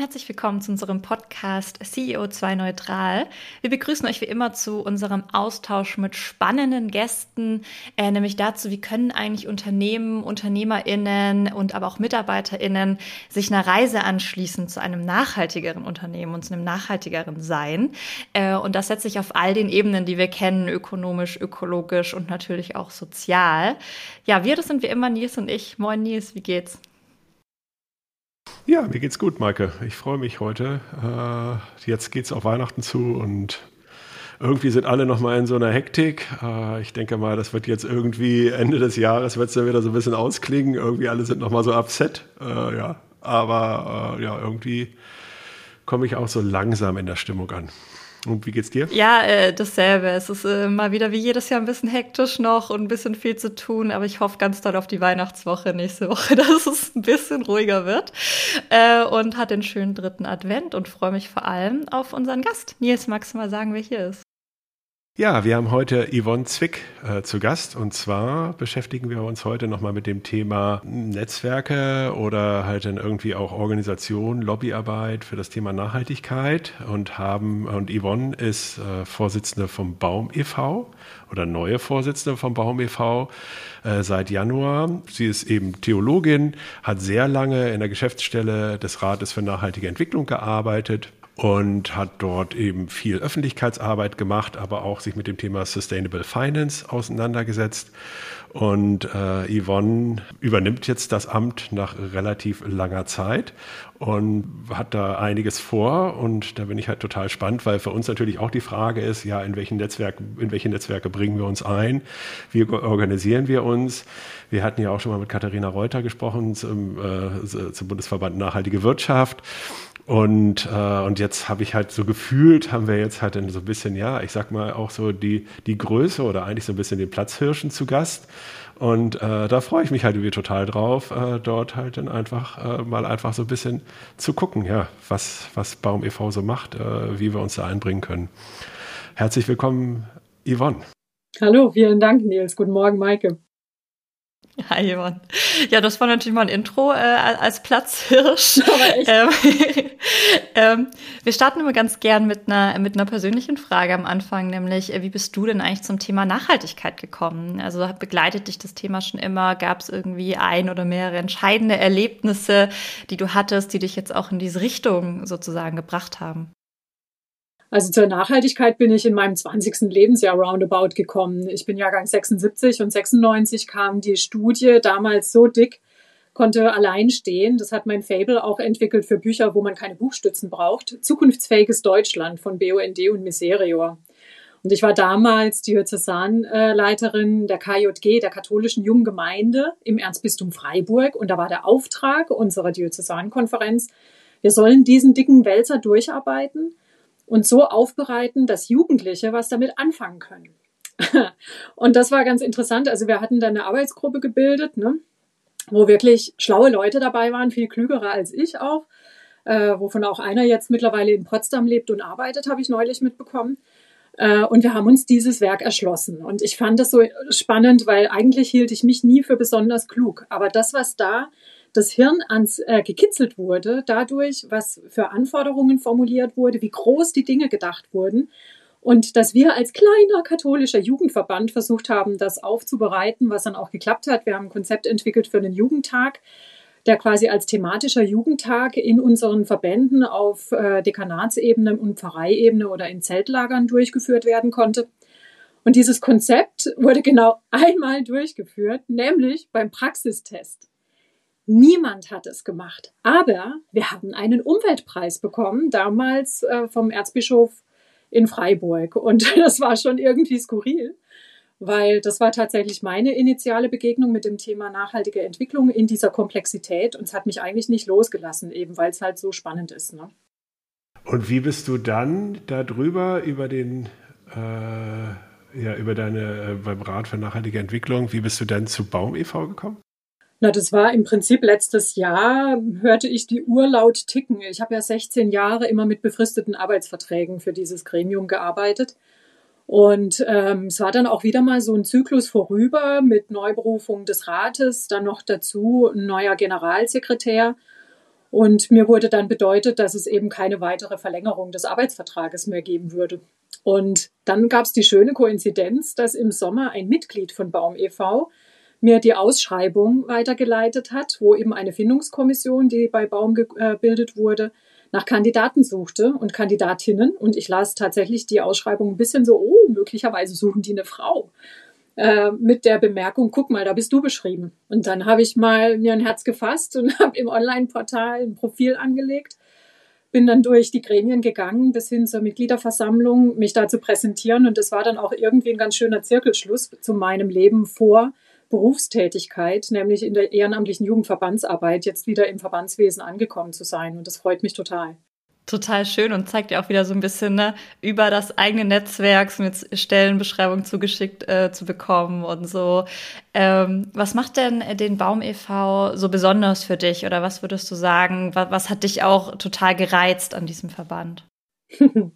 Herzlich willkommen zu unserem Podcast CEO2 Neutral. Wir begrüßen euch wie immer zu unserem Austausch mit spannenden Gästen, äh, nämlich dazu, wie können eigentlich Unternehmen, UnternehmerInnen und aber auch MitarbeiterInnen sich einer Reise anschließen zu einem nachhaltigeren Unternehmen und zu einem nachhaltigeren Sein. Äh, und das setzt sich auf all den Ebenen, die wir kennen, ökonomisch, ökologisch und natürlich auch sozial. Ja, wir, das sind wie immer Nils und ich. Moin Nils, wie geht's? Ja, mir geht's gut, Maike. Ich freue mich heute. Äh, jetzt geht's auf Weihnachten zu und irgendwie sind alle noch mal in so einer Hektik. Äh, ich denke mal, das wird jetzt irgendwie Ende des Jahres wird es dann wieder so ein bisschen ausklingen. Irgendwie alle sind noch mal so upset. Äh, ja, aber ja, irgendwie komme ich auch so langsam in der Stimmung an. Und wie geht's dir? Ja, äh, dasselbe. Es ist äh, mal wieder wie jedes Jahr ein bisschen hektisch noch und ein bisschen viel zu tun, aber ich hoffe ganz doll auf die Weihnachtswoche nächste Woche, dass es ein bisschen ruhiger wird. Äh, und hat den schönen dritten Advent und freue mich vor allem auf unseren Gast. Nils, magst du mal sagen, wer hier ist? Ja, wir haben heute Yvonne Zwick äh, zu Gast und zwar beschäftigen wir uns heute nochmal mit dem Thema Netzwerke oder halt dann irgendwie auch Organisation, Lobbyarbeit für das Thema Nachhaltigkeit und haben, und Yvonne ist äh, Vorsitzende vom Baum e.V. oder neue Vorsitzende vom Baum e.V. Äh, seit Januar. Sie ist eben Theologin, hat sehr lange in der Geschäftsstelle des Rates für nachhaltige Entwicklung gearbeitet und hat dort eben viel Öffentlichkeitsarbeit gemacht, aber auch sich mit dem Thema Sustainable Finance auseinandergesetzt. Und äh, Yvonne übernimmt jetzt das Amt nach relativ langer Zeit und hat da einiges vor. Und da bin ich halt total spannend, weil für uns natürlich auch die Frage ist, ja, in welchen Netzwerken, in welche Netzwerke bringen wir uns ein? Wie organisieren wir uns? Wir hatten ja auch schon mal mit Katharina Reuter gesprochen zum, äh, zum Bundesverband Nachhaltige Wirtschaft. Und, äh, und jetzt habe ich halt so gefühlt, haben wir jetzt halt so ein bisschen, ja, ich sag mal auch so die, die Größe oder eigentlich so ein bisschen den Platzhirschen zu Gast. Und äh, da freue ich mich halt irgendwie total drauf, äh, dort halt dann einfach äh, mal einfach so ein bisschen zu gucken, ja, was, was Baum e.V. so macht, äh, wie wir uns da einbringen können. Herzlich willkommen, Yvonne. Hallo, vielen Dank, Nils. Guten Morgen, Maike. Hi, Yvonne. Ja, das war natürlich mal ein Intro äh, als Platzhirsch. Ähm, ähm, wir starten immer ganz gern mit einer, mit einer persönlichen Frage am Anfang, nämlich, äh, wie bist du denn eigentlich zum Thema Nachhaltigkeit gekommen? Also begleitet dich das Thema schon immer? Gab es irgendwie ein oder mehrere entscheidende Erlebnisse, die du hattest, die dich jetzt auch in diese Richtung sozusagen gebracht haben? Also zur Nachhaltigkeit bin ich in meinem 20. Lebensjahr roundabout gekommen. Ich bin Jahrgang 76 und 96 kam die Studie damals so dick, konnte allein stehen. Das hat mein Fable auch entwickelt für Bücher, wo man keine Buchstützen braucht. Zukunftsfähiges Deutschland von BUND und Miserior. Und ich war damals Diözesanleiterin der KJG, der katholischen Jungen Gemeinde im Erzbistum Freiburg. Und da war der Auftrag unserer Diözesankonferenz, wir sollen diesen dicken Wälzer durcharbeiten und so aufbereiten, dass Jugendliche was damit anfangen können. und das war ganz interessant. Also wir hatten dann eine Arbeitsgruppe gebildet, ne, wo wirklich schlaue Leute dabei waren, viel klügere als ich auch, äh, wovon auch einer jetzt mittlerweile in Potsdam lebt und arbeitet, habe ich neulich mitbekommen. Äh, und wir haben uns dieses Werk erschlossen. Und ich fand das so spannend, weil eigentlich hielt ich mich nie für besonders klug. Aber das, was da das Hirn ans, äh, gekitzelt wurde, dadurch, was für Anforderungen formuliert wurde, wie groß die Dinge gedacht wurden. Und dass wir als kleiner katholischer Jugendverband versucht haben, das aufzubereiten, was dann auch geklappt hat. Wir haben ein Konzept entwickelt für einen Jugendtag, der quasi als thematischer Jugendtag in unseren Verbänden auf äh, Dekanatsebene und Pfarreiebene oder in Zeltlagern durchgeführt werden konnte. Und dieses Konzept wurde genau einmal durchgeführt, nämlich beim Praxistest. Niemand hat es gemacht. Aber wir haben einen Umweltpreis bekommen, damals äh, vom Erzbischof in Freiburg. Und das war schon irgendwie skurril, weil das war tatsächlich meine initiale Begegnung mit dem Thema nachhaltige Entwicklung in dieser Komplexität. Und es hat mich eigentlich nicht losgelassen, eben weil es halt so spannend ist. Ne? Und wie bist du dann darüber, über den, äh, ja, über deine, äh, beim Rat für nachhaltige Entwicklung, wie bist du dann zu Baum e.V. gekommen? Na, das war im Prinzip letztes Jahr, hörte ich die Uhr laut ticken. Ich habe ja 16 Jahre immer mit befristeten Arbeitsverträgen für dieses Gremium gearbeitet. Und ähm, es war dann auch wieder mal so ein Zyklus vorüber mit Neuberufung des Rates, dann noch dazu ein neuer Generalsekretär. Und mir wurde dann bedeutet, dass es eben keine weitere Verlängerung des Arbeitsvertrages mehr geben würde. Und dann gab es die schöne Koinzidenz, dass im Sommer ein Mitglied von Baum e.V. mir die Ausschreibung weitergeleitet hat, wo eben eine Findungskommission, die bei Baum gebildet wurde, nach Kandidaten suchte und Kandidatinnen. Und ich las tatsächlich die Ausschreibung ein bisschen so, oh, möglicherweise suchen die eine Frau. Äh, mit der Bemerkung, guck mal, da bist du beschrieben. Und dann habe ich mal mir ein Herz gefasst und habe im Online-Portal ein Profil angelegt bin dann durch die Gremien gegangen bis hin zur Mitgliederversammlung, mich da zu präsentieren. Und das war dann auch irgendwie ein ganz schöner Zirkelschluss zu meinem Leben vor Berufstätigkeit, nämlich in der ehrenamtlichen Jugendverbandsarbeit, jetzt wieder im Verbandswesen angekommen zu sein. Und das freut mich total total schön und zeigt ja auch wieder so ein bisschen ne, über das eigene Netzwerk mit Stellenbeschreibung zugeschickt äh, zu bekommen und so. Ähm, was macht denn den Baum e.V. so besonders für dich oder was würdest du sagen, was, was hat dich auch total gereizt an diesem Verband?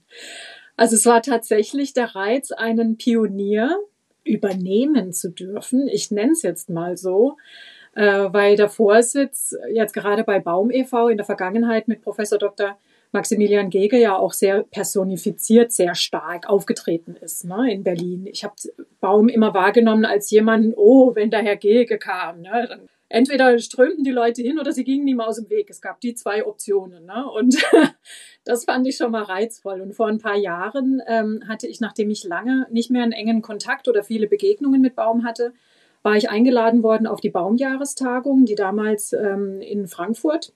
Also es war tatsächlich der Reiz, einen Pionier übernehmen zu dürfen. Ich nenne es jetzt mal so äh, weil der Vorsitz jetzt gerade bei Baum e.V. in der Vergangenheit mit Professor Dr. Maximilian Gege ja auch sehr personifiziert, sehr stark aufgetreten ist ne, in Berlin. Ich habe Baum immer wahrgenommen als jemanden, oh, wenn der Herr Gege kam, ne, dann entweder strömten die Leute hin oder sie gingen ihm aus dem Weg. Es gab die zwei Optionen. Ne? Und das fand ich schon mal reizvoll. Und vor ein paar Jahren ähm, hatte ich, nachdem ich lange nicht mehr einen engen Kontakt oder viele Begegnungen mit Baum hatte, war ich eingeladen worden auf die Baumjahrestagung, die damals ähm, in Frankfurt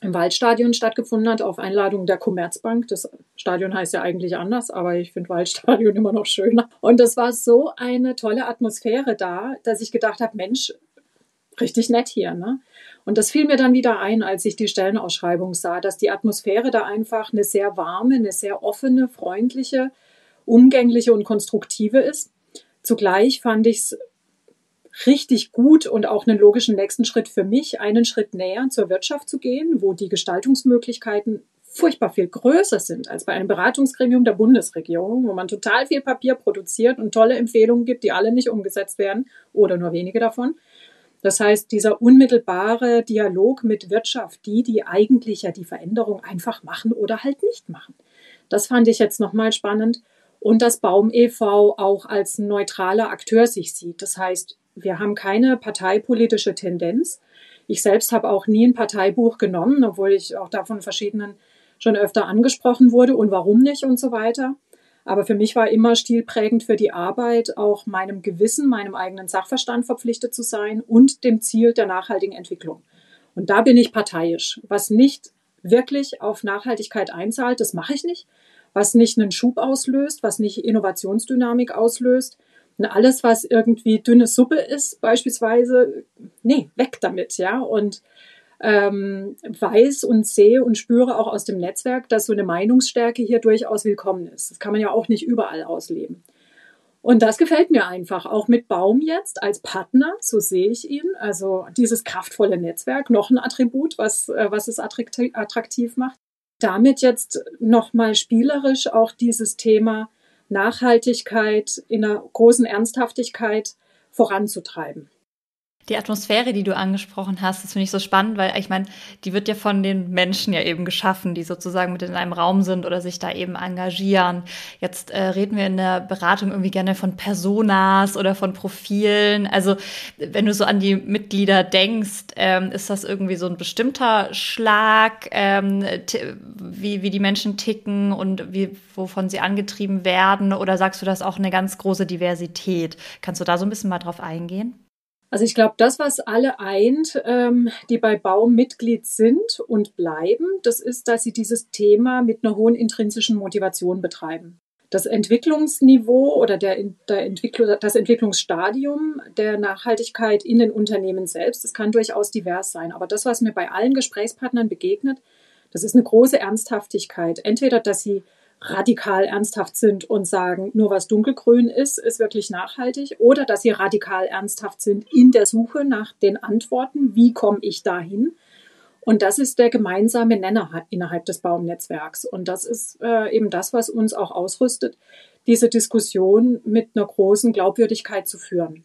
im Waldstadion stattgefunden hat, auf Einladung der Commerzbank. Das Stadion heißt ja eigentlich anders, aber ich finde Waldstadion immer noch schöner. Und es war so eine tolle Atmosphäre da, dass ich gedacht habe, Mensch, richtig nett hier. Ne? Und das fiel mir dann wieder ein, als ich die Stellenausschreibung sah, dass die Atmosphäre da einfach eine sehr warme, eine sehr offene, freundliche, umgängliche und konstruktive ist. Zugleich fand ich es richtig gut und auch einen logischen nächsten Schritt für mich, einen Schritt näher zur Wirtschaft zu gehen, wo die Gestaltungsmöglichkeiten furchtbar viel größer sind als bei einem Beratungsgremium der Bundesregierung, wo man total viel Papier produziert und tolle Empfehlungen gibt, die alle nicht umgesetzt werden oder nur wenige davon. Das heißt, dieser unmittelbare Dialog mit Wirtschaft, die, die eigentlich ja die Veränderung einfach machen oder halt nicht machen. Das fand ich jetzt nochmal spannend. Und dass Baum e.V. auch als neutraler Akteur sich sieht. Das heißt, wir haben keine parteipolitische Tendenz. Ich selbst habe auch nie ein Parteibuch genommen, obwohl ich auch davon verschiedenen schon öfter angesprochen wurde und warum nicht und so weiter. Aber für mich war immer stilprägend für die Arbeit auch meinem Gewissen, meinem eigenen Sachverstand verpflichtet zu sein und dem Ziel der nachhaltigen Entwicklung. Und da bin ich parteiisch. Was nicht wirklich auf Nachhaltigkeit einzahlt, das mache ich nicht. Was nicht einen Schub auslöst, was nicht Innovationsdynamik auslöst, und alles, was irgendwie dünne Suppe ist, beispielsweise, nee, weg damit, ja. Und ähm, weiß und sehe und spüre auch aus dem Netzwerk, dass so eine Meinungsstärke hier durchaus willkommen ist. Das kann man ja auch nicht überall ausleben. Und das gefällt mir einfach, auch mit Baum jetzt als Partner, so sehe ich ihn. Also dieses kraftvolle Netzwerk, noch ein Attribut, was, äh, was es attraktiv macht. Damit jetzt nochmal spielerisch auch dieses Thema Nachhaltigkeit in einer großen Ernsthaftigkeit voranzutreiben die Atmosphäre, die du angesprochen hast, das finde ich so spannend, weil ich meine, die wird ja von den Menschen ja eben geschaffen, die sozusagen mit in einem Raum sind oder sich da eben engagieren. Jetzt äh, reden wir in der Beratung irgendwie gerne von Personas oder von Profilen. Also wenn du so an die Mitglieder denkst, ähm, ist das irgendwie so ein bestimmter Schlag, ähm, wie, wie die Menschen ticken und wie, wovon sie angetrieben werden? Oder sagst du das auch eine ganz große Diversität? Kannst du da so ein bisschen mal drauf eingehen? Also ich glaube, das, was alle eint, ähm, die bei Baum Mitglied sind und bleiben, das ist, dass sie dieses Thema mit einer hohen intrinsischen Motivation betreiben. Das Entwicklungsniveau oder der, der Entwicklung, das Entwicklungsstadium der Nachhaltigkeit in den Unternehmen selbst, das kann durchaus divers sein. Aber das, was mir bei allen Gesprächspartnern begegnet, das ist eine große Ernsthaftigkeit. Entweder, dass sie radikal ernsthaft sind und sagen, nur was dunkelgrün ist, ist wirklich nachhaltig, oder dass sie radikal ernsthaft sind in der Suche nach den Antworten, wie komme ich dahin. Und das ist der gemeinsame Nenner innerhalb des Baumnetzwerks. Und das ist äh, eben das, was uns auch ausrüstet, diese Diskussion mit einer großen Glaubwürdigkeit zu führen.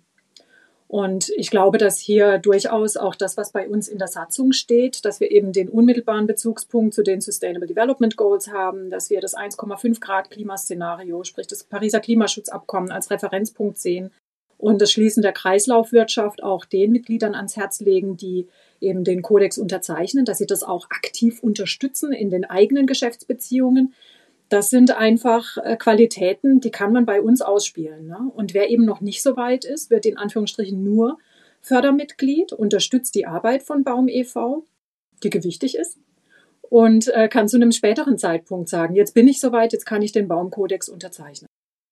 Und ich glaube, dass hier durchaus auch das, was bei uns in der Satzung steht, dass wir eben den unmittelbaren Bezugspunkt zu den Sustainable Development Goals haben, dass wir das 1,5 Grad Klimaszenario, sprich das Pariser Klimaschutzabkommen als Referenzpunkt sehen und das Schließen der Kreislaufwirtschaft auch den Mitgliedern ans Herz legen, die eben den Kodex unterzeichnen, dass sie das auch aktiv unterstützen in den eigenen Geschäftsbeziehungen. Das sind einfach äh, Qualitäten, die kann man bei uns ausspielen. Ne? Und wer eben noch nicht so weit ist, wird in Anführungsstrichen nur Fördermitglied, unterstützt die Arbeit von Baum e.V., die gewichtig ist, und äh, kann zu einem späteren Zeitpunkt sagen, jetzt bin ich soweit, jetzt kann ich den Baumkodex unterzeichnen.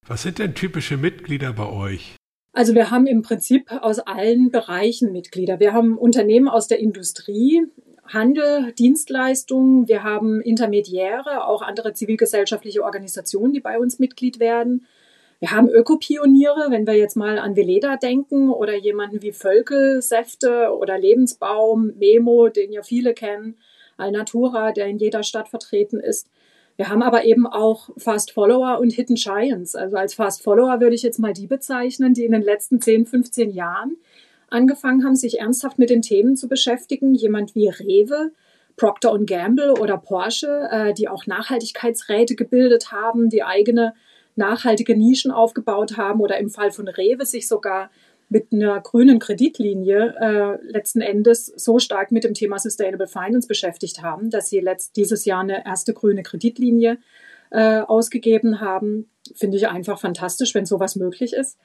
Was sind denn typische Mitglieder bei euch? Also wir haben im Prinzip aus allen Bereichen Mitglieder. Wir haben Unternehmen aus der Industrie, Handel, Dienstleistungen. Wir haben Intermediäre, auch andere zivilgesellschaftliche Organisationen, die bei uns Mitglied werden. Wir haben Ökopioniere, wenn wir jetzt mal an Veleda denken oder jemanden wie Völkel, Säfte oder Lebensbaum, Memo, den ja viele kennen, Alnatura, der in jeder Stadt vertreten ist. Wir haben aber eben auch Fast Follower und Hidden Giants. Also als Fast Follower würde ich jetzt mal die bezeichnen, die in den letzten 10, 15 Jahren angefangen haben, sich ernsthaft mit den Themen zu beschäftigen. Jemand wie Rewe, Procter Gamble oder Porsche, äh, die auch Nachhaltigkeitsräte gebildet haben, die eigene nachhaltige Nischen aufgebaut haben oder im Fall von Rewe sich sogar mit einer grünen Kreditlinie äh, letzten Endes so stark mit dem Thema Sustainable Finance beschäftigt haben, dass sie letzt, dieses Jahr eine erste grüne Kreditlinie äh, ausgegeben haben. Finde ich einfach fantastisch, wenn sowas möglich ist.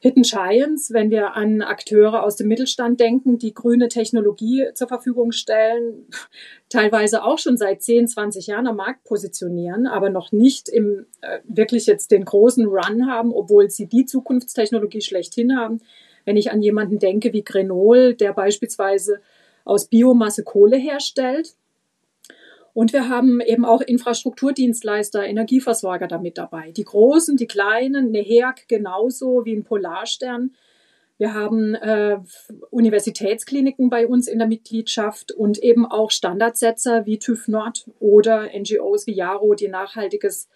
Hidden Giants, wenn wir an Akteure aus dem Mittelstand denken, die grüne Technologie zur Verfügung stellen, teilweise auch schon seit 10, 20 Jahren am Markt positionieren, aber noch nicht im äh, wirklich jetzt den großen Run haben, obwohl sie die Zukunftstechnologie schlechthin haben. Wenn ich an jemanden denke wie Grenol, der beispielsweise aus Biomasse Kohle herstellt, und wir haben eben auch Infrastrukturdienstleister, Energieversorger damit dabei. Die großen, die kleinen, eine HEAG genauso wie ein Polarstern. Wir haben äh, Universitätskliniken bei uns in der Mitgliedschaft und eben auch Standardsetzer wie TÜV Nord oder NGOs wie Jaro, die nachhaltiges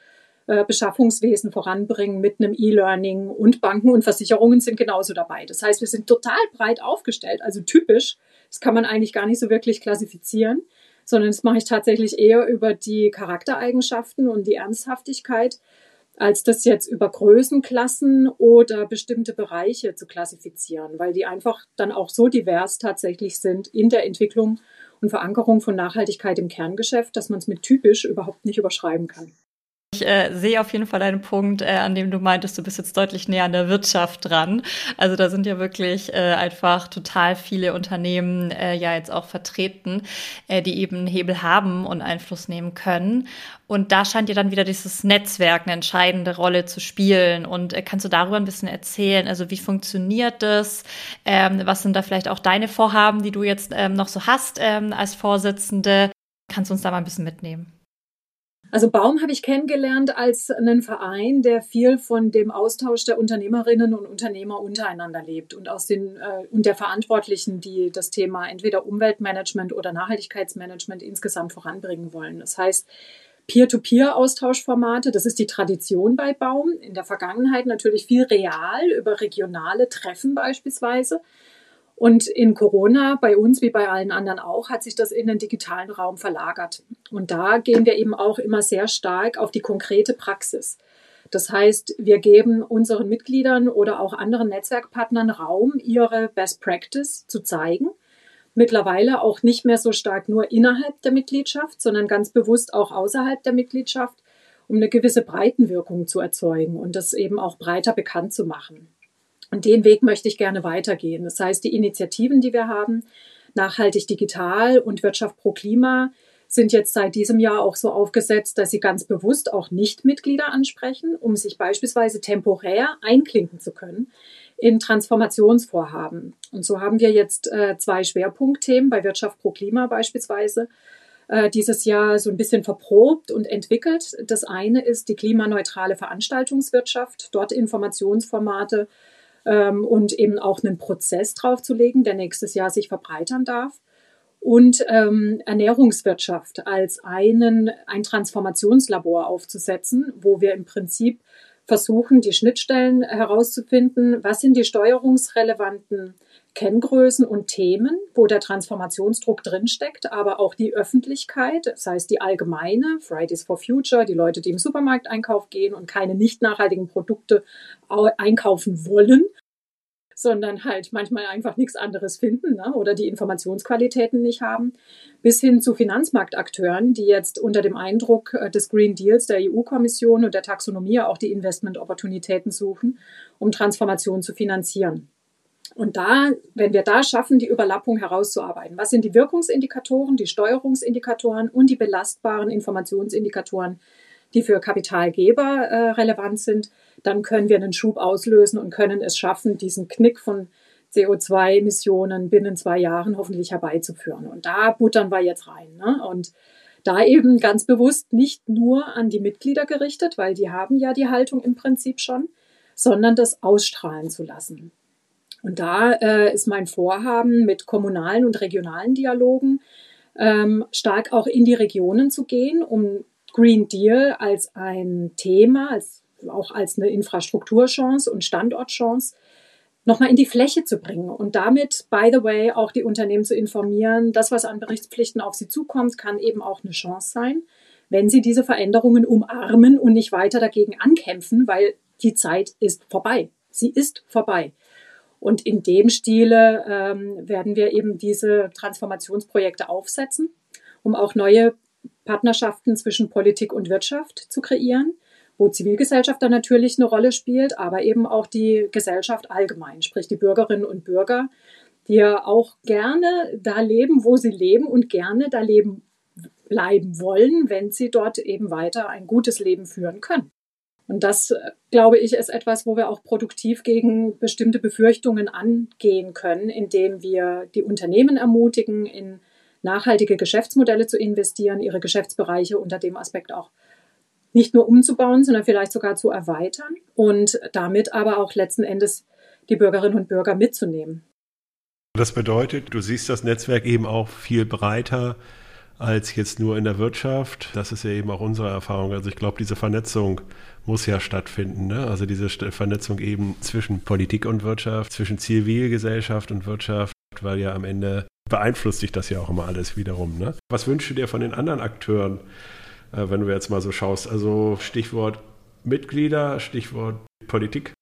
äh, Beschaffungswesen voranbringen mit einem E-Learning und Banken und Versicherungen sind genauso dabei. Das heißt, wir sind total breit aufgestellt, also typisch. Das kann man eigentlich gar nicht so wirklich klassifizieren sondern das mache ich tatsächlich eher über die Charaktereigenschaften und die Ernsthaftigkeit, als das jetzt über Größenklassen oder bestimmte Bereiche zu klassifizieren, weil die einfach dann auch so divers tatsächlich sind in der Entwicklung und Verankerung von Nachhaltigkeit im Kerngeschäft, dass man es mit typisch überhaupt nicht überschreiben kann. Ich äh, sehe auf jeden Fall einen Punkt, äh, an dem du meintest, du bist jetzt deutlich näher an der Wirtschaft dran. Also da sind ja wirklich äh, einfach total viele Unternehmen äh, ja jetzt auch vertreten, äh, die eben Hebel haben und Einfluss nehmen können. Und da scheint ja dann wieder dieses Netzwerk eine entscheidende Rolle zu spielen. Und äh, kannst du darüber ein bisschen erzählen? Also wie funktioniert das? Ähm, was sind da vielleicht auch deine Vorhaben, die du jetzt ähm, noch so hast ähm, als Vorsitzende? Kannst du uns da mal ein bisschen mitnehmen? Also Baum habe ich kennengelernt als einen Verein, der viel von dem Austausch der Unternehmerinnen und Unternehmer untereinander lebt und aus den äh, und der Verantwortlichen, die das Thema entweder Umweltmanagement oder Nachhaltigkeitsmanagement insgesamt voranbringen wollen. Das heißt, Peer-to-Peer-Austauschformate, das ist die Tradition bei Baum. In der Vergangenheit natürlich viel real über regionale Treffen beispielsweise. Und in Corona, bei uns wie bei allen anderen auch, hat sich das in den digitalen Raum verlagert. Und da gehen wir eben auch immer sehr stark auf die konkrete Praxis. Das heißt, wir geben unseren Mitgliedern oder auch anderen Netzwerkpartnern Raum, ihre Best Practice zu zeigen. Mittlerweile auch nicht mehr so stark nur innerhalb der Mitgliedschaft, sondern ganz bewusst auch außerhalb der Mitgliedschaft, um eine gewisse Breitenwirkung zu erzeugen und das eben auch breiter bekannt zu machen. Und den Weg möchte ich gerne weitergehen. Das heißt, die Initiativen, die wir haben, Nachhaltig Digital und Wirtschaft pro Klima, sind jetzt seit diesem Jahr auch so aufgesetzt, dass sie ganz bewusst auch Nichtmitglieder ansprechen, um sich beispielsweise temporär einklinken zu können in Transformationsvorhaben. Und so haben wir jetzt äh, zwei Schwerpunktthemen bei Wirtschaft pro Klima beispielsweise äh, dieses Jahr so ein bisschen verprobt und entwickelt. Das eine ist die klimaneutrale Veranstaltungswirtschaft, dort Informationsformate ähm, und eben auch einen Prozess draufzulegen, der nächstes Jahr sich verbreitern darf. Und ähm, Ernährungswirtschaft als einen, ein Transformationslabor aufzusetzen, wo wir im Prinzip versuchen, die Schnittstellen herauszufinden, was sind die steuerungsrelevanten Kenngrößen und Themen, wo der Transformationsdruck drinsteckt, aber auch die Öffentlichkeit, das heißt die allgemeine, Fridays for Future, die Leute, die im Supermarkteinkauf gehen und keine nicht nachhaltigen Produkte einkaufen wollen, sondern halt manchmal einfach nichts anderes finden ne? oder die Informationsqualitäten nicht haben, bis hin zu Finanzmarktakteuren, die jetzt unter dem Eindruck äh, des Green Deals der EU-Kommission und der Taxonomie auch die Investmentopportunitäten suchen, um Transformation zu finanzieren. Und da, wenn wir da schaffen, die Überlappung herauszuarbeiten, was sind die Wirkungsindikatoren, die Steuerungsindikatoren und die belastbaren Informationsindikatoren, die für Kapitalgeber äh, relevant sind, dann können wir einen Schub auslösen und können es schaffen, diesen Knick von CO2-Emissionen binnen zwei Jahren hoffentlich herbeizuführen. Und da buttern wir jetzt rein. Ne? Und da eben ganz bewusst nicht nur an die Mitglieder gerichtet, weil die haben ja die Haltung im Prinzip schon, sondern das ausstrahlen zu lassen. Und da äh, ist mein Vorhaben mit kommunalen und regionalen Dialogen ähm, stark auch in die Regionen zu gehen, um Green Deal als ein Thema, als, auch als eine Infrastrukturchance und Standortchance nochmal in die Fläche zu bringen und damit, by the way, auch die Unternehmen zu informieren, das, was an Berichtspflichten auf sie zukommt, kann eben auch eine Chance sein, wenn sie diese Veränderungen umarmen und nicht weiter dagegen ankämpfen, weil die Zeit ist vorbei. Sie ist vorbei. Und in dem Stile ähm, werden wir eben diese Transformationsprojekte aufsetzen, um auch neue Partnerschaften zwischen Politik und Wirtschaft zu kreieren, wo Zivilgesellschaft dann natürlich eine Rolle spielt, aber eben auch die Gesellschaft allgemein, sprich die Bürgerinnen und Bürger, die ja auch gerne da leben, wo sie leben und gerne da leben bleiben wollen, wenn sie dort eben weiter ein gutes Leben führen können. Und das, äh, glaube ich, ist etwas, wo wir auch produktiv gegen bestimmte Befürchtungen angehen können, indem wir die Unternehmen ermutigen, in nachhaltige Geschäftsmodelle zu investieren, ihre Geschäftsbereiche unter dem Aspekt auch nicht nur umzubauen, sondern vielleicht sogar zu erweitern und damit aber auch letzten Endes die Bürgerinnen und Bürger mitzunehmen. Das bedeutet, du siehst das Netzwerk eben auch viel breiter als jetzt nur in der Wirtschaft. Das ist ja eben auch unsere Erfahrung. Also ich glaube, diese Vernetzung muss ja stattfinden. Ne? Also diese Vernetzung eben zwischen Politik und Wirtschaft, zwischen Zivilgesellschaft und Wirtschaft, weil ja am Ende beeinflusst sich das ja auch immer alles wiederum. Ne? Was wünschst du dir von den anderen Akteuren, äh, wenn du jetzt mal so schaust? Also Stichwort Mitglieder, Stichwort Politik.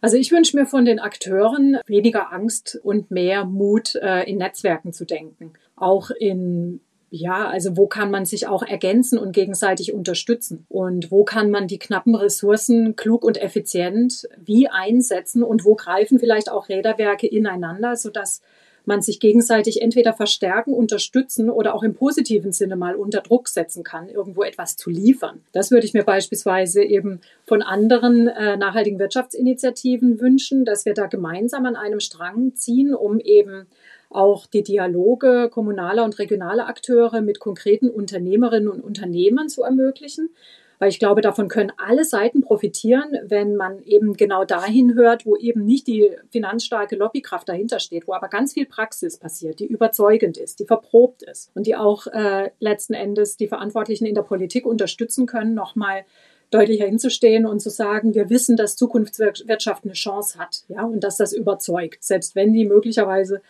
Also ich wünsche mir von den Akteuren weniger Angst und mehr Mut, äh, in Netzwerken zu denken. Auch in ja, also wo kann man sich auch ergänzen und gegenseitig unterstützen? Und wo kann man die knappen Ressourcen klug und effizient wie einsetzen? Und wo greifen vielleicht auch Räderwerke ineinander, sodass man sich gegenseitig entweder verstärken, unterstützen oder auch im positiven Sinne mal unter Druck setzen kann, irgendwo etwas zu liefern. Das würde ich mir beispielsweise eben von anderen äh, nachhaltigen Wirtschaftsinitiativen wünschen, dass wir da gemeinsam an einem Strang ziehen, um eben auch die Dialoge kommunaler und regionaler Akteure mit konkreten Unternehmerinnen und Unternehmern zu ermöglichen. Weil ich glaube, davon können alle Seiten profitieren, wenn man eben genau dahin hört, wo eben nicht die finanzstarke Lobbykraft dahinter steht, wo aber ganz viel Praxis passiert, die überzeugend ist, die verprobt ist und die auch äh, letzten Endes die Verantwortlichen in der Politik unterstützen können, nochmal deutlicher hinzustehen und zu sagen, wir wissen, dass Zukunftswirtschaft eine Chance hat, ja, und dass das überzeugt, selbst wenn die möglicherweise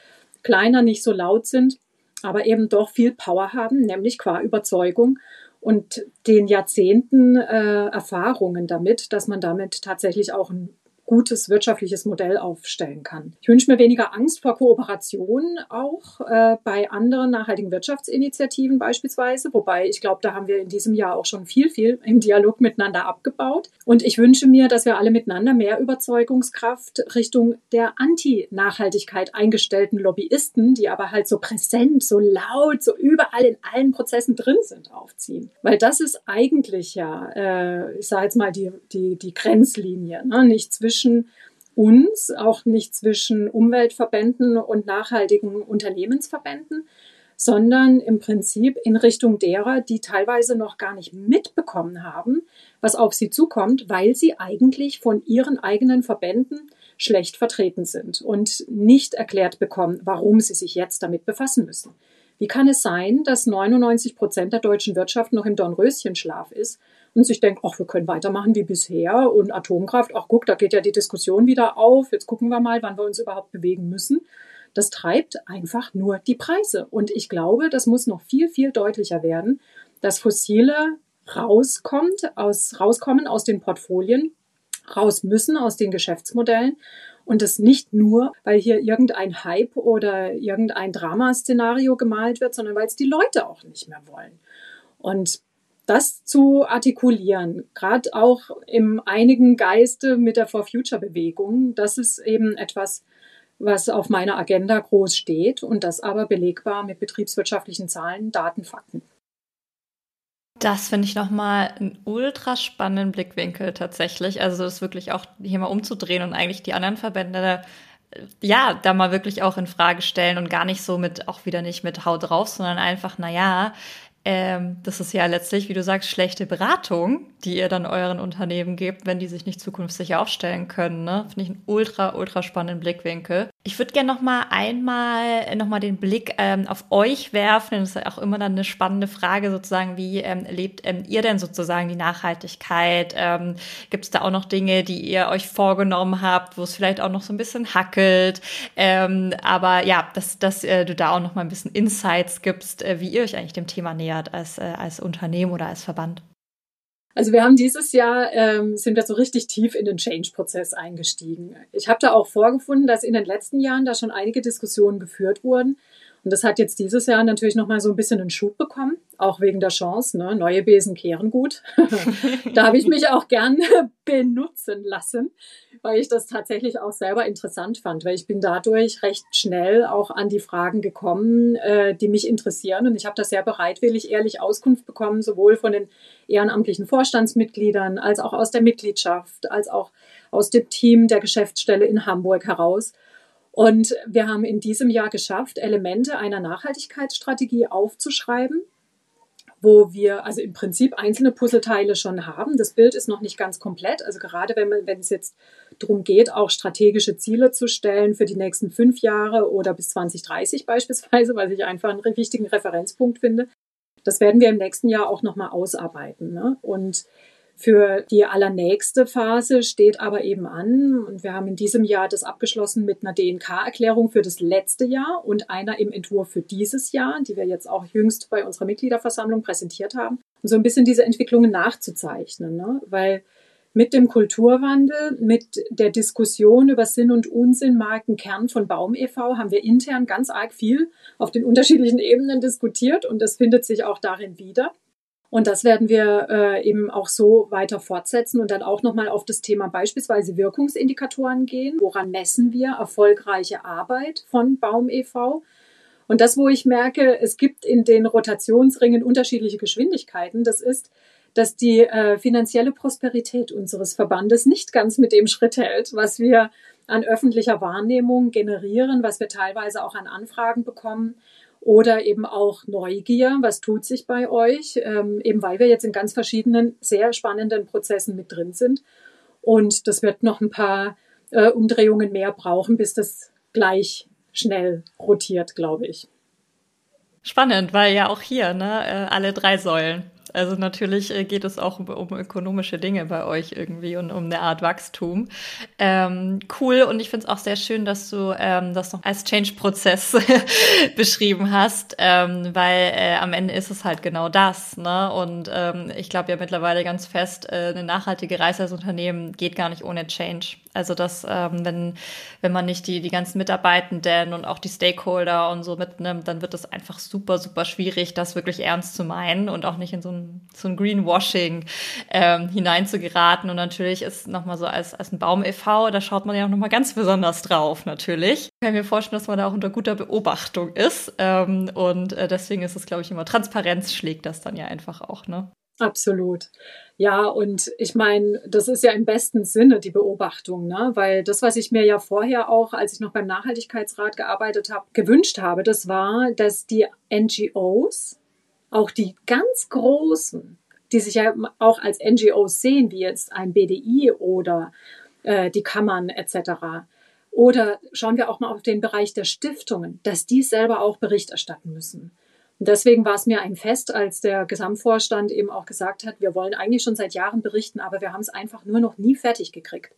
kleiner nicht so laut sind, aber eben doch viel Power haben, nämlich qua Überzeugung und den Jahrzehnten äh, Erfahrungen damit, dass man damit tatsächlich auch ein gutes wirtschaftliches Modell aufstellen kann. Ich wünsche mir weniger Angst vor Kooperation auch äh, bei anderen nachhaltigen Wirtschaftsinitiativen beispielsweise, wobei ich glaube, da haben wir in diesem Jahr auch schon viel, viel im Dialog miteinander abgebaut. Und ich wünsche mir, dass wir alle miteinander mehr Überzeugungskraft Richtung der Anti-Nachhaltigkeit eingestellten Lobbyisten, die aber halt so präsent, so laut, so überall in allen Prozessen drin sind, aufziehen. Weil das ist eigentlich ja, äh, ich sage jetzt mal, die, die, die Grenzlinie, ne? nicht zwischen zwischen uns, auch nicht zwischen Umweltverbänden und nachhaltigen Unternehmensverbänden, sondern im Prinzip in Richtung derer, die teilweise noch gar nicht mitbekommen haben, was auf sie zukommt, weil sie eigentlich von ihren eigenen Verbänden schlecht vertreten sind und nicht erklärt bekommen, warum sie sich jetzt damit befassen müssen. Wie kann es sein, dass 99 Prozent der deutschen Wirtschaft noch im Dornröschenschlaf ist und sich denkt, ach, wir können weitermachen wie bisher und Atomkraft, ach guck, da geht ja die Diskussion wieder auf, jetzt gucken wir mal, wann wir uns überhaupt bewegen müssen. Das treibt einfach nur die Preise. Und ich glaube, das muss noch viel, viel deutlicher werden, dass fossile rauskommt, aus, rauskommen aus den Portfolien, raus müssen aus den Geschäftsmodellen und das nicht nur, weil hier irgendein Hype oder irgendein Dramaszenario gemalt wird, sondern weil es die Leute auch nicht mehr wollen. Und das zu artikulieren, gerade auch im einigen Geiste mit der For Future Bewegung, das ist eben etwas, was auf meiner Agenda groß steht und das aber belegbar mit betriebswirtschaftlichen Zahlen, Daten, Fakten. Das finde ich nochmal einen ultra spannenden Blickwinkel tatsächlich. Also das wirklich auch hier mal umzudrehen und eigentlich die anderen Verbände äh, ja, da mal wirklich auch in Frage stellen und gar nicht so mit, auch wieder nicht mit Haut drauf, sondern einfach, na ja, ähm, das ist ja letztlich, wie du sagst, schlechte Beratung, die ihr dann euren Unternehmen gebt, wenn die sich nicht zukunftssicher aufstellen können. Ne? Finde ich einen ultra, ultra spannenden Blickwinkel. Ich würde gerne noch mal einmal noch mal den Blick ähm, auf euch werfen. Das ist auch immer dann eine spannende Frage sozusagen, wie ähm, lebt ähm, ihr denn sozusagen die Nachhaltigkeit? Ähm, Gibt es da auch noch Dinge, die ihr euch vorgenommen habt, wo es vielleicht auch noch so ein bisschen hackelt? Ähm, aber ja, dass, dass äh, du da auch noch mal ein bisschen Insights gibst, äh, wie ihr euch eigentlich dem Thema nähert nähert als, äh, als Unternehmen oder als Verband? Also wir haben dieses Jahr, ähm, sind wir so richtig tief in den Change-Prozess eingestiegen. Ich habe da auch vorgefunden, dass in den letzten Jahren da schon einige Diskussionen geführt wurden. Und das hat jetzt dieses Jahr natürlich nochmal so ein bisschen einen Schub bekommen, auch wegen der Chance. Ne? Neue Besen kehren gut. da habe ich mich auch gern benutzen lassen weil ich das tatsächlich auch selber interessant fand, weil ich bin dadurch recht schnell auch an die Fragen gekommen, äh, die mich interessieren. Und ich habe da sehr bereitwillig ehrlich Auskunft bekommen, sowohl von den ehrenamtlichen Vorstandsmitgliedern als auch aus der Mitgliedschaft, als auch aus dem Team der Geschäftsstelle in Hamburg heraus. Und wir haben in diesem Jahr geschafft, Elemente einer Nachhaltigkeitsstrategie aufzuschreiben wo wir also im Prinzip einzelne Puzzleteile schon haben. Das Bild ist noch nicht ganz komplett. Also gerade wenn, man, wenn es jetzt darum geht, auch strategische Ziele zu stellen für die nächsten fünf Jahre oder bis 2030 beispielsweise, weil ich einfach einen wichtigen Referenzpunkt finde. Das werden wir im nächsten Jahr auch nochmal ausarbeiten. Ne? Und für die allernächste Phase steht aber eben an, und wir haben in diesem Jahr das abgeschlossen mit einer DNK-Erklärung für das letzte Jahr und einer im Entwurf für dieses Jahr, die wir jetzt auch jüngst bei unserer Mitgliederversammlung präsentiert haben, um so ein bisschen diese Entwicklungen nachzuzeichnen. Ne? Weil mit dem Kulturwandel, mit der Diskussion über Sinn und Unsinn Markenkern von Baum e.V. haben wir intern ganz arg viel auf den unterschiedlichen Ebenen diskutiert und das findet sich auch darin wieder. Und das werden wir äh, eben auch so weiter fortsetzen und dann auch nochmal auf das Thema beispielsweise Wirkungsindikatoren gehen. Woran messen wir erfolgreiche Arbeit von Baum e.V.? Und das, wo ich merke, es gibt in den Rotationsringen unterschiedliche Geschwindigkeiten, das ist, dass die äh, finanzielle Prosperität unseres Verbandes nicht ganz mit dem Schritt hält, was wir an öffentlicher Wahrnehmung generieren, was wir teilweise auch an Anfragen bekommen oder eben auch Neugier, was tut sich bei euch, ähm, eben weil wir jetzt in ganz verschiedenen, sehr spannenden Prozessen mit drin sind. Und das wird noch ein paar äh, Umdrehungen mehr brauchen, bis das gleich schnell rotiert, glaube ich. Spannend, weil ja auch hier ne, äh, alle drei Säulen also natürlich äh, geht es auch um, um, ökonomische Dinge bei euch irgendwie und um eine Art Wachstum. Ähm, cool und ich finde es auch sehr schön, dass du ähm, das noch als Change-Prozess beschrieben hast, ähm, weil äh, am Ende ist es halt genau das. Ne? Und ähm, ich glaube ja mittlerweile ganz fest, äh, eine nachhaltige Reise als Unternehmen geht gar nicht ohne Change. Also dass, ähm, wenn, wenn man nicht die, die ganzen Mitarbeitenden und auch die Stakeholder und so mitnimmt, dann wird es einfach super, super schwierig, das wirklich ernst zu meinen und auch nicht in so ein, so ein Greenwashing ähm, hineinzugeraten. Und natürlich ist nochmal so als, als ein Baum e.V., da schaut man ja auch nochmal ganz besonders drauf, natürlich. Ich kann mir vorstellen, dass man da auch unter guter Beobachtung ist. Ähm, und äh, deswegen ist es, glaube ich, immer Transparenz schlägt das dann ja einfach auch, ne? Absolut. Ja, und ich meine, das ist ja im besten Sinne die Beobachtung, ne? weil das, was ich mir ja vorher auch, als ich noch beim Nachhaltigkeitsrat gearbeitet habe, gewünscht habe, das war, dass die NGOs, auch die ganz großen, die sich ja auch als NGOs sehen, wie jetzt ein BDI oder äh, die Kammern etc., oder schauen wir auch mal auf den Bereich der Stiftungen, dass die selber auch Bericht erstatten müssen. Und deswegen war es mir ein Fest, als der Gesamtvorstand eben auch gesagt hat, wir wollen eigentlich schon seit Jahren berichten, aber wir haben es einfach nur noch nie fertig gekriegt.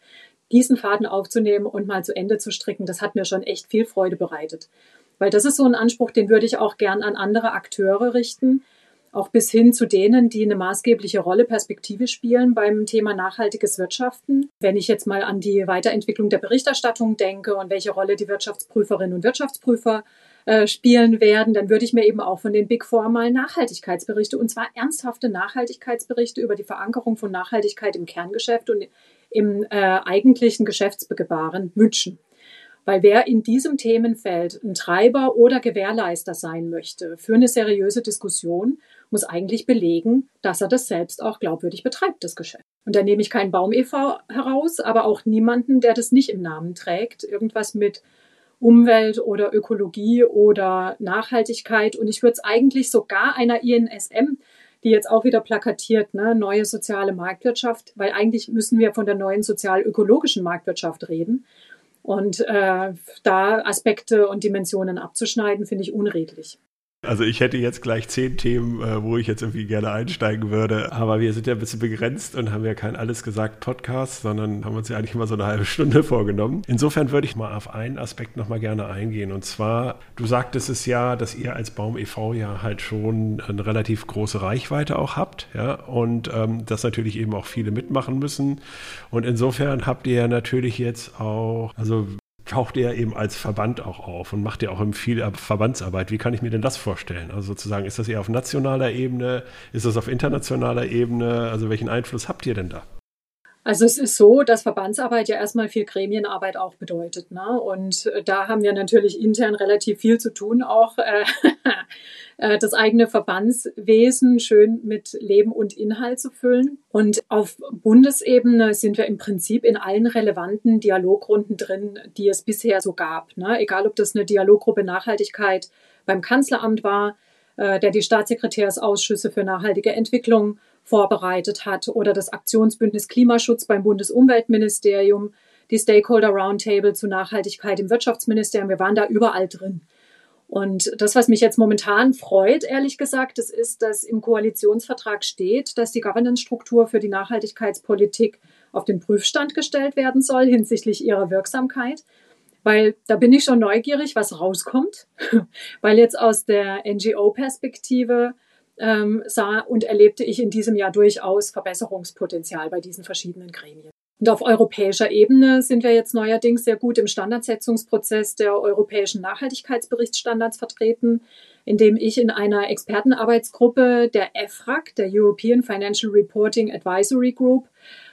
Diesen Faden aufzunehmen und mal zu Ende zu stricken, das hat mir schon echt viel Freude bereitet. Weil das ist so ein Anspruch, den würde ich auch gern an andere Akteure richten, auch bis hin zu denen, die eine maßgebliche Rolle Perspektive spielen beim Thema nachhaltiges Wirtschaften. Wenn ich jetzt mal an die Weiterentwicklung der Berichterstattung denke und welche Rolle die Wirtschaftsprüferinnen und Wirtschaftsprüfer äh, spielen werden, dann würde ich mir eben auch von den Big Four mal Nachhaltigkeitsberichte und zwar ernsthafte Nachhaltigkeitsberichte über die Verankerung von Nachhaltigkeit im Kerngeschäft und im äh, eigentlichen Geschäftsgebaren wünschen. Weil wer in diesem Themenfeld ein Treiber oder Gewährleister sein möchte für eine seriöse Diskussion, muss eigentlich belegen, dass er das selbst auch glaubwürdig betreibt, das Geschäft. Und da nehme ich keinen Baum e.V. heraus, aber auch niemanden, der das nicht im Namen trägt. Irgendwas mit Umwelt oder Ökologie oder Nachhaltigkeit. Und ich würde es eigentlich sogar einer INSM, die jetzt auch wieder plakatiert, ne, neue soziale Marktwirtschaft, weil eigentlich müssen wir von der neuen sozial-ökologischen Marktwirtschaft reden. Und äh, da Aspekte und Dimensionen abzuschneiden, finde ich unredlich. Also ich hätte jetzt gleich zehn Themen, äh, wo ich jetzt irgendwie gerne einsteigen würde, aber wir sind ja ein bisschen begrenzt und haben ja kein alles gesagt Podcast, sondern haben uns ja eigentlich immer so eine halbe Stunde vorgenommen. Insofern würde ich mal auf einen Aspekt nochmal gerne eingehen und zwar, du sagtest es ja, dass ihr als Baum e.V. ja halt schon eine relativ große Reichweite auch habt, ja, und ähm, dass natürlich eben auch viele mitmachen müssen und insofern habt ihr ja natürlich jetzt auch, also taucht er eben als Verband auch auf und macht ja auch viel Verbandsarbeit. Wie kann ich mir denn das vorstellen? Also sozusagen, ist das eher auf nationaler Ebene? Ist das auf internationaler Ebene? Also welchen Einfluss habt ihr denn da? Also es ist so, dass Verbandsarbeit ja erstmal viel Gremienarbeit auch bedeutet. Ne? Und äh, da haben wir natürlich intern relativ viel zu tun, auch äh, äh, das eigene Verbandswesen schön mit Leben und Inhalt zu füllen. Und auf Bundesebene sind wir im Prinzip in allen relevanten Dialogrunden drin, die es bisher so gab. Ne? Egal, ob das eine Dialoggruppe Nachhaltigkeit beim Kanzleramt war, der die Staatssekretärsausschüsse für nachhaltige Entwicklung vorbereitet hat oder das Aktionsbündnis Klimaschutz beim Bundesumweltministerium, die Stakeholder Roundtable zu Nachhaltigkeit im Wirtschaftsministerium. Wir waren da überall drin. Und das, was mich jetzt momentan freut, ehrlich gesagt, das ist, dass im Koalitionsvertrag steht, dass die Governance-Struktur für die Nachhaltigkeitspolitik auf den Prüfstand gestellt werden soll hinsichtlich ihrer Wirksamkeit. Weil da bin ich schon neugierig, was rauskommt. Weil jetzt aus der NGO-Perspektive ähm, sah und erlebte ich in diesem Jahr durchaus Verbesserungspotenzial bei diesen verschiedenen Gremien. Und auf europäischer Ebene sind wir jetzt neuerdings sehr gut im Standardsetzungsprozess der europäischen Nachhaltigkeitsberichtsstandards vertreten, indem ich in einer Expertenarbeitsgruppe der EFRAG, der European Financial Reporting Advisory Group,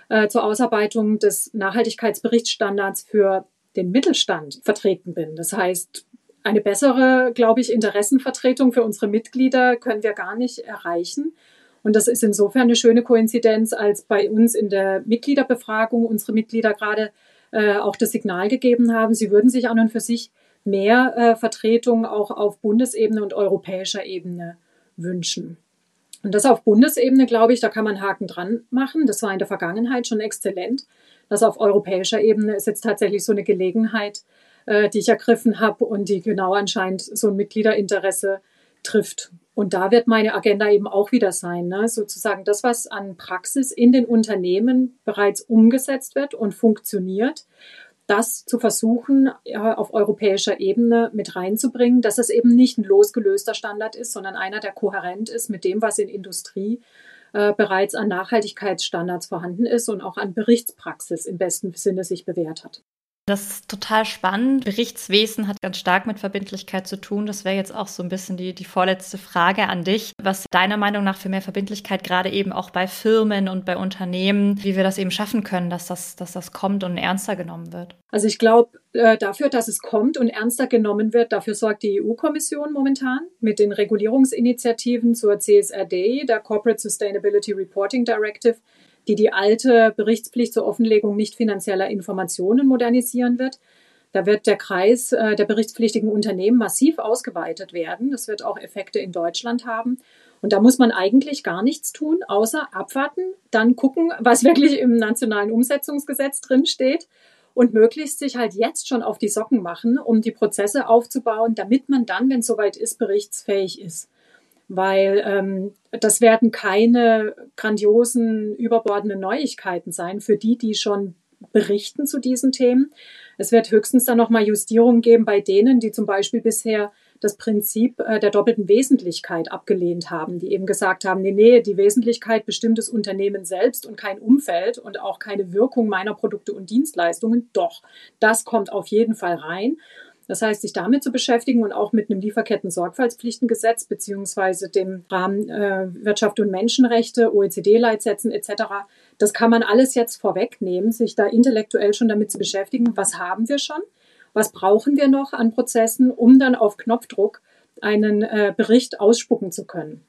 äh, zur Ausarbeitung des Nachhaltigkeitsberichtsstandards für den Mittelstand vertreten bin. Das heißt, eine bessere, glaube ich, Interessenvertretung für unsere Mitglieder können wir gar nicht erreichen. Und das ist insofern eine schöne Koinzidenz, als bei uns in der Mitgliederbefragung unsere Mitglieder gerade äh, auch das Signal gegeben haben, sie würden sich an und für sich mehr äh, Vertretung auch auf Bundesebene und europäischer Ebene wünschen. Und das auf Bundesebene, glaube ich, da kann man Haken dran machen. Das war in der Vergangenheit schon exzellent. Das auf europäischer Ebene ist jetzt tatsächlich so eine Gelegenheit, äh, die ich ergriffen habe und die genau anscheinend so ein Mitgliederinteresse trifft. Und da wird meine Agenda eben auch wieder sein, ne? sozusagen das, was an Praxis in den Unternehmen bereits umgesetzt wird und funktioniert, das zu versuchen, ja, auf europäischer Ebene mit reinzubringen, dass es eben nicht ein losgelöster Standard ist, sondern einer, der kohärent ist mit dem, was in Industrie äh, bereits an Nachhaltigkeitsstandards vorhanden ist und auch an Berichtspraxis im besten Sinne sich bewährt hat. Das ist total spannend. Berichtswesen hat ganz stark mit Verbindlichkeit zu tun. Das wäre jetzt auch so ein bisschen die, die vorletzte Frage an dich. Was deiner Meinung nach für mehr Verbindlichkeit gerade eben auch bei Firmen und bei Unternehmen, wie wir das eben schaffen können, dass das, dass das kommt und ernster genommen wird? Also ich glaube, äh, dafür, dass es kommt und ernster genommen wird, dafür sorgt die EU-Kommission momentan mit den Regulierungsinitiativen zur CSRD, der Corporate Sustainability Reporting Directive die die alte Berichtspflicht zur Offenlegung nicht finanzieller Informationen modernisieren wird. Da wird der Kreis äh, der berichtspflichtigen Unternehmen massiv ausgeweitet werden. Das wird auch Effekte in Deutschland haben. Und da muss man eigentlich gar nichts tun, außer abwarten, dann gucken, was wirklich im nationalen Umsetzungsgesetz drin steht und möglichst sich halt jetzt schon auf die Socken machen, um die Prozesse aufzubauen, damit man dann, wenn es soweit ist, berichtsfähig ist. Weil ähm, das werden keine grandiosen, überbordenden Neuigkeiten sein für die, die schon berichten zu diesen Themen. Es wird höchstens dann nochmal Justierungen geben bei denen, die zum Beispiel bisher das Prinzip äh, der doppelten Wesentlichkeit abgelehnt haben, die eben gesagt haben, nee, nee, die Wesentlichkeit bestimmt das Unternehmen selbst und kein Umfeld und auch keine Wirkung meiner Produkte und Dienstleistungen. Doch, das kommt auf jeden Fall rein. Das heißt, sich damit zu beschäftigen und auch mit einem Lieferketten-Sorgfaltspflichtengesetz beziehungsweise dem Rahmen äh, Wirtschaft und Menschenrechte, OECD-Leitsätzen etc., das kann man alles jetzt vorwegnehmen, sich da intellektuell schon damit zu beschäftigen, was haben wir schon, was brauchen wir noch an Prozessen, um dann auf Knopfdruck einen äh, Bericht ausspucken zu können.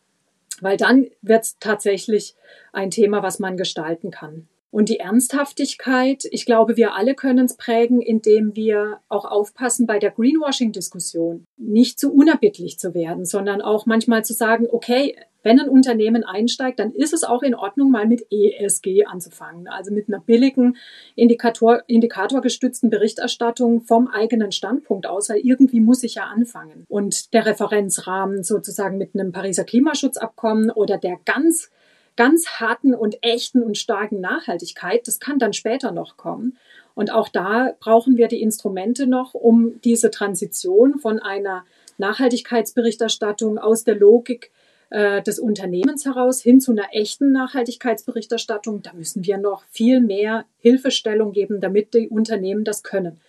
Weil dann wird es tatsächlich ein Thema, was man gestalten kann. Und die Ernsthaftigkeit, ich glaube, wir alle können es prägen, indem wir auch aufpassen bei der Greenwashing-Diskussion, nicht zu unerbittlich zu werden, sondern auch manchmal zu sagen, okay, wenn ein Unternehmen einsteigt, dann ist es auch in Ordnung, mal mit ESG anzufangen, also mit einer billigen Indikator, indikatorgestützten Berichterstattung vom eigenen Standpunkt aus, weil irgendwie muss ich ja anfangen. Und der Referenzrahmen sozusagen mit einem Pariser Klimaschutzabkommen oder der ganz ganz harten und echten und starken Nachhaltigkeit, das kann dann später noch kommen. Und auch da brauchen wir die Instrumente noch, um diese Transition von einer Nachhaltigkeitsberichterstattung aus der Logik äh, des Unternehmens heraus hin zu einer echten Nachhaltigkeitsberichterstattung. Da müssen wir noch viel mehr Hilfestellung geben, damit die Unternehmen das können.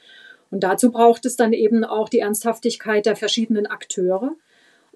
Und dazu braucht es dann eben auch die Ernsthaftigkeit der verschiedenen Akteure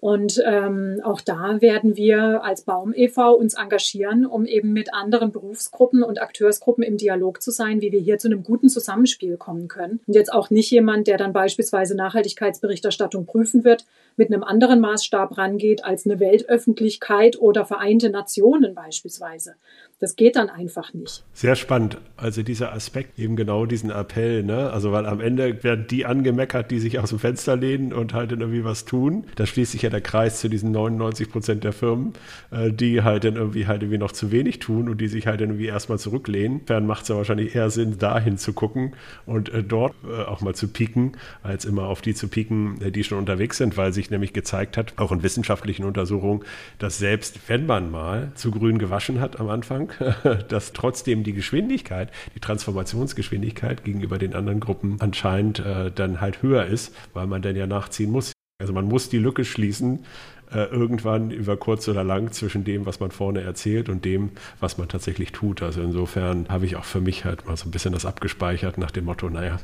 und ähm, auch da werden wir als Baum e.V. uns engagieren, um eben mit anderen Berufsgruppen und Akteursgruppen im Dialog zu sein, wie wir hier zu einem guten Zusammenspiel kommen können. Und jetzt auch nicht jemand, der dann beispielsweise Nachhaltigkeitsberichterstattung prüfen wird, mit einem anderen Maßstab rangeht als eine Weltöffentlichkeit oder Vereinte Nationen beispielsweise. Das geht dann einfach nicht. Sehr spannend. Also dieser Aspekt, eben genau diesen Appell, ne? Also weil am Ende werden die angemeckert, die sich aus dem Fenster lehnen und halt irgendwie was tun. Da schließt sich ja der Kreis zu diesen 99 Prozent der Firmen, äh, die halt dann irgendwie halt irgendwie noch zu wenig tun und die sich halt irgendwie erstmal zurücklehnen. Fern macht es ja wahrscheinlich eher Sinn, dahin zu gucken und äh, dort äh, auch mal zu pieken, als immer auf die zu pieken, die schon unterwegs sind, weil sich nämlich gezeigt hat, auch in wissenschaftlichen Untersuchungen, dass selbst wenn man mal zu grün gewaschen hat am Anfang, dass trotzdem die Geschwindigkeit, die Transformationsgeschwindigkeit gegenüber den anderen Gruppen anscheinend äh, dann halt höher ist, weil man dann ja nachziehen muss. Also man muss die Lücke schließen, äh, irgendwann über kurz oder lang zwischen dem, was man vorne erzählt und dem, was man tatsächlich tut. Also insofern habe ich auch für mich halt mal so ein bisschen das abgespeichert nach dem Motto, naja,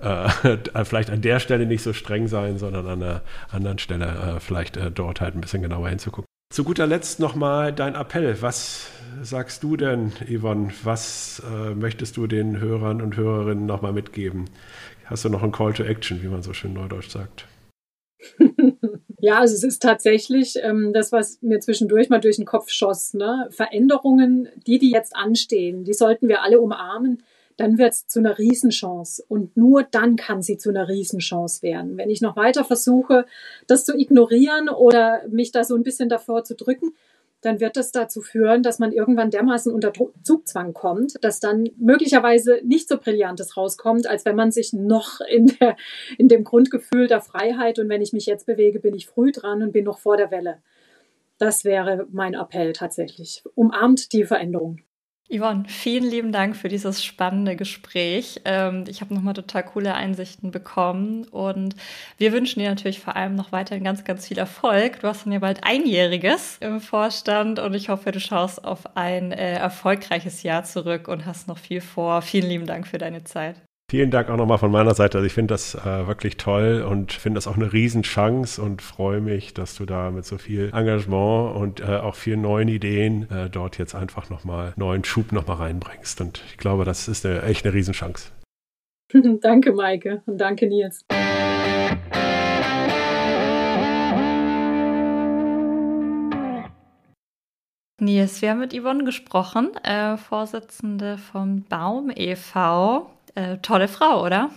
äh, vielleicht an der Stelle nicht so streng sein, sondern an einer anderen Stelle äh, vielleicht äh, dort halt ein bisschen genauer hinzugucken. Zu guter Letzt nochmal dein Appell. Was sagst du denn, Yvonne? Was äh, möchtest du den Hörern und Hörerinnen nochmal mitgeben? Hast du noch ein Call to Action, wie man so schön neudeutsch sagt? Ja, also es ist tatsächlich ähm, das, was mir zwischendurch mal durch den Kopf schoss. Ne? Veränderungen, die, die jetzt anstehen, die sollten wir alle umarmen. Dann wird es zu einer Riesenchance. Und nur dann kann sie zu einer Riesenchance werden. Wenn ich noch weiter versuche, das zu ignorieren oder mich da so ein bisschen davor zu drücken, dann wird das dazu führen, dass man irgendwann dermaßen unter Zugzwang kommt, dass dann möglicherweise nicht so Brillantes rauskommt, als wenn man sich noch in, der, in dem Grundgefühl der Freiheit und wenn ich mich jetzt bewege, bin ich früh dran und bin noch vor der Welle. Das wäre mein Appell tatsächlich. Umarmt die Veränderung. Yvonne, vielen lieben Dank für dieses spannende Gespräch. Ähm, ich habe nochmal total coole Einsichten bekommen und wir wünschen dir natürlich vor allem noch weiterhin ganz, ganz viel Erfolg. Du hast dann ja bald einjähriges im Vorstand und ich hoffe, du schaust auf ein äh, erfolgreiches Jahr zurück und hast noch viel vor. Vielen lieben Dank für deine Zeit. Vielen Dank auch nochmal von meiner Seite. Also ich finde das äh, wirklich toll und finde das auch eine Riesenchance und freue mich, dass du da mit so viel Engagement und äh, auch vielen neuen Ideen äh, dort jetzt einfach nochmal neuen Schub nochmal reinbringst. Und ich glaube, das ist eine, echt eine Riesenchance. danke, Maike und danke, Nils. Nils, wir haben mit Yvonne gesprochen, äh, Vorsitzende vom Baum e.V. Äh, tolle Frau, oder?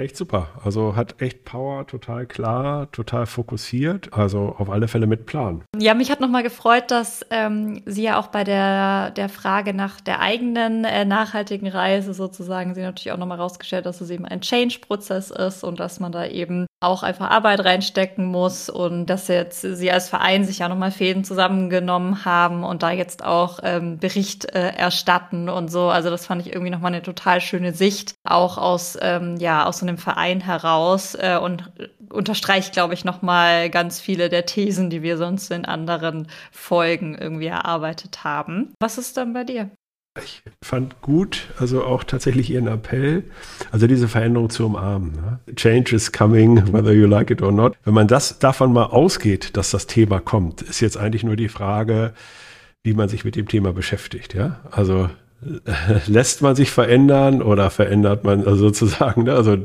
Echt super. Also hat echt Power, total klar, total fokussiert. Also auf alle Fälle mit Plan. Ja, mich hat nochmal gefreut, dass ähm, sie ja auch bei der, der Frage nach der eigenen äh, nachhaltigen Reise sozusagen, sie natürlich auch nochmal rausgestellt, dass es eben ein Change-Prozess ist und dass man da eben auch einfach Arbeit reinstecken muss und dass jetzt sie als Verein sich ja nochmal Fäden zusammengenommen haben und da jetzt auch ähm, Bericht äh, erstatten und so. Also das fand ich irgendwie nochmal eine total schöne Sicht, auch aus, ähm, ja, aus so einem Verein heraus äh, und unterstreicht, glaube ich, nochmal ganz viele der Thesen, die wir sonst in anderen Folgen irgendwie erarbeitet haben. Was ist dann bei dir? Ich fand gut, also auch tatsächlich Ihren Appell, also diese Veränderung zu umarmen. Ne? Change is coming, whether you like it or not. Wenn man das davon mal ausgeht, dass das Thema kommt, ist jetzt eigentlich nur die Frage, wie man sich mit dem Thema beschäftigt. Ja, also lässt man sich verändern oder verändert man also sozusagen, ne? also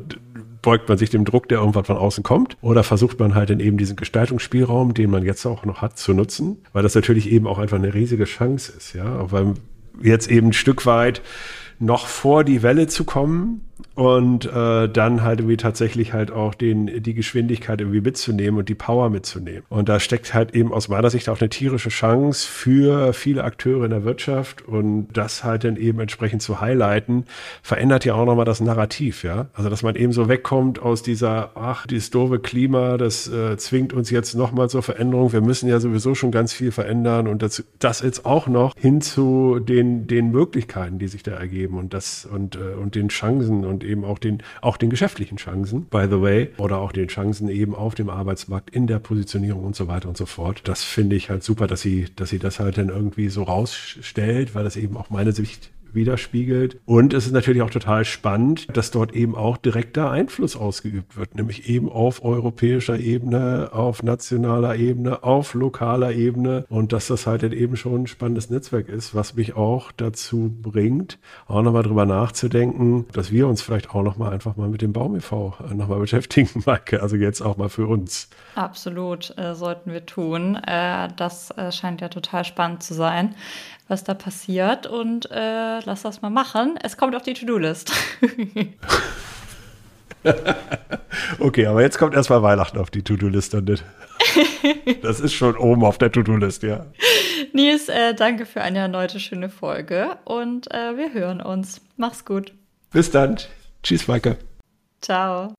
beugt man sich dem Druck, der irgendwann von außen kommt, oder versucht man halt in eben diesen Gestaltungsspielraum, den man jetzt auch noch hat, zu nutzen, weil das natürlich eben auch einfach eine riesige Chance ist, ja, weil jetzt eben ein Stück weit noch vor die Welle zu kommen und äh, dann halt irgendwie tatsächlich halt auch den, die Geschwindigkeit irgendwie mitzunehmen und die Power mitzunehmen. Und da steckt halt eben aus meiner Sicht auch eine tierische Chance für viele Akteure in der Wirtschaft und das halt dann eben entsprechend zu highlighten, verändert ja auch nochmal das Narrativ, ja. Also, dass man eben so wegkommt aus dieser, ach, dieses doofe Klima, das äh, zwingt uns jetzt nochmal zur Veränderung. Wir müssen ja sowieso schon ganz viel verändern und das, das jetzt auch noch hin zu den, den Möglichkeiten, die sich da ergeben und das und, äh, und den Chancen und eben auch den, auch den geschäftlichen Chancen, by the way, oder auch den Chancen eben auf dem Arbeitsmarkt in der Positionierung und so weiter und so fort. Das finde ich halt super, dass sie, dass sie das halt dann irgendwie so rausstellt, weil das eben auch meine Sicht widerspiegelt. Und es ist natürlich auch total spannend, dass dort eben auch direkter Einfluss ausgeübt wird, nämlich eben auf europäischer Ebene, auf nationaler Ebene, auf lokaler Ebene und dass das halt eben schon ein spannendes Netzwerk ist, was mich auch dazu bringt, auch nochmal drüber nachzudenken, dass wir uns vielleicht auch nochmal einfach mal mit dem Baum e.V. nochmal beschäftigen, Maike, also jetzt auch mal für uns. Absolut, äh, sollten wir tun. Äh, das äh, scheint ja total spannend zu sein was da passiert und äh, lass das mal machen. Es kommt auf die To-Do-List. okay, aber jetzt kommt erstmal Weihnachten auf die To-Do-List und Das ist schon oben auf der To-Do-List, ja. Nils, äh, danke für eine erneute schöne Folge und äh, wir hören uns. Mach's gut. Bis dann. Tschüss, Maike. Ciao.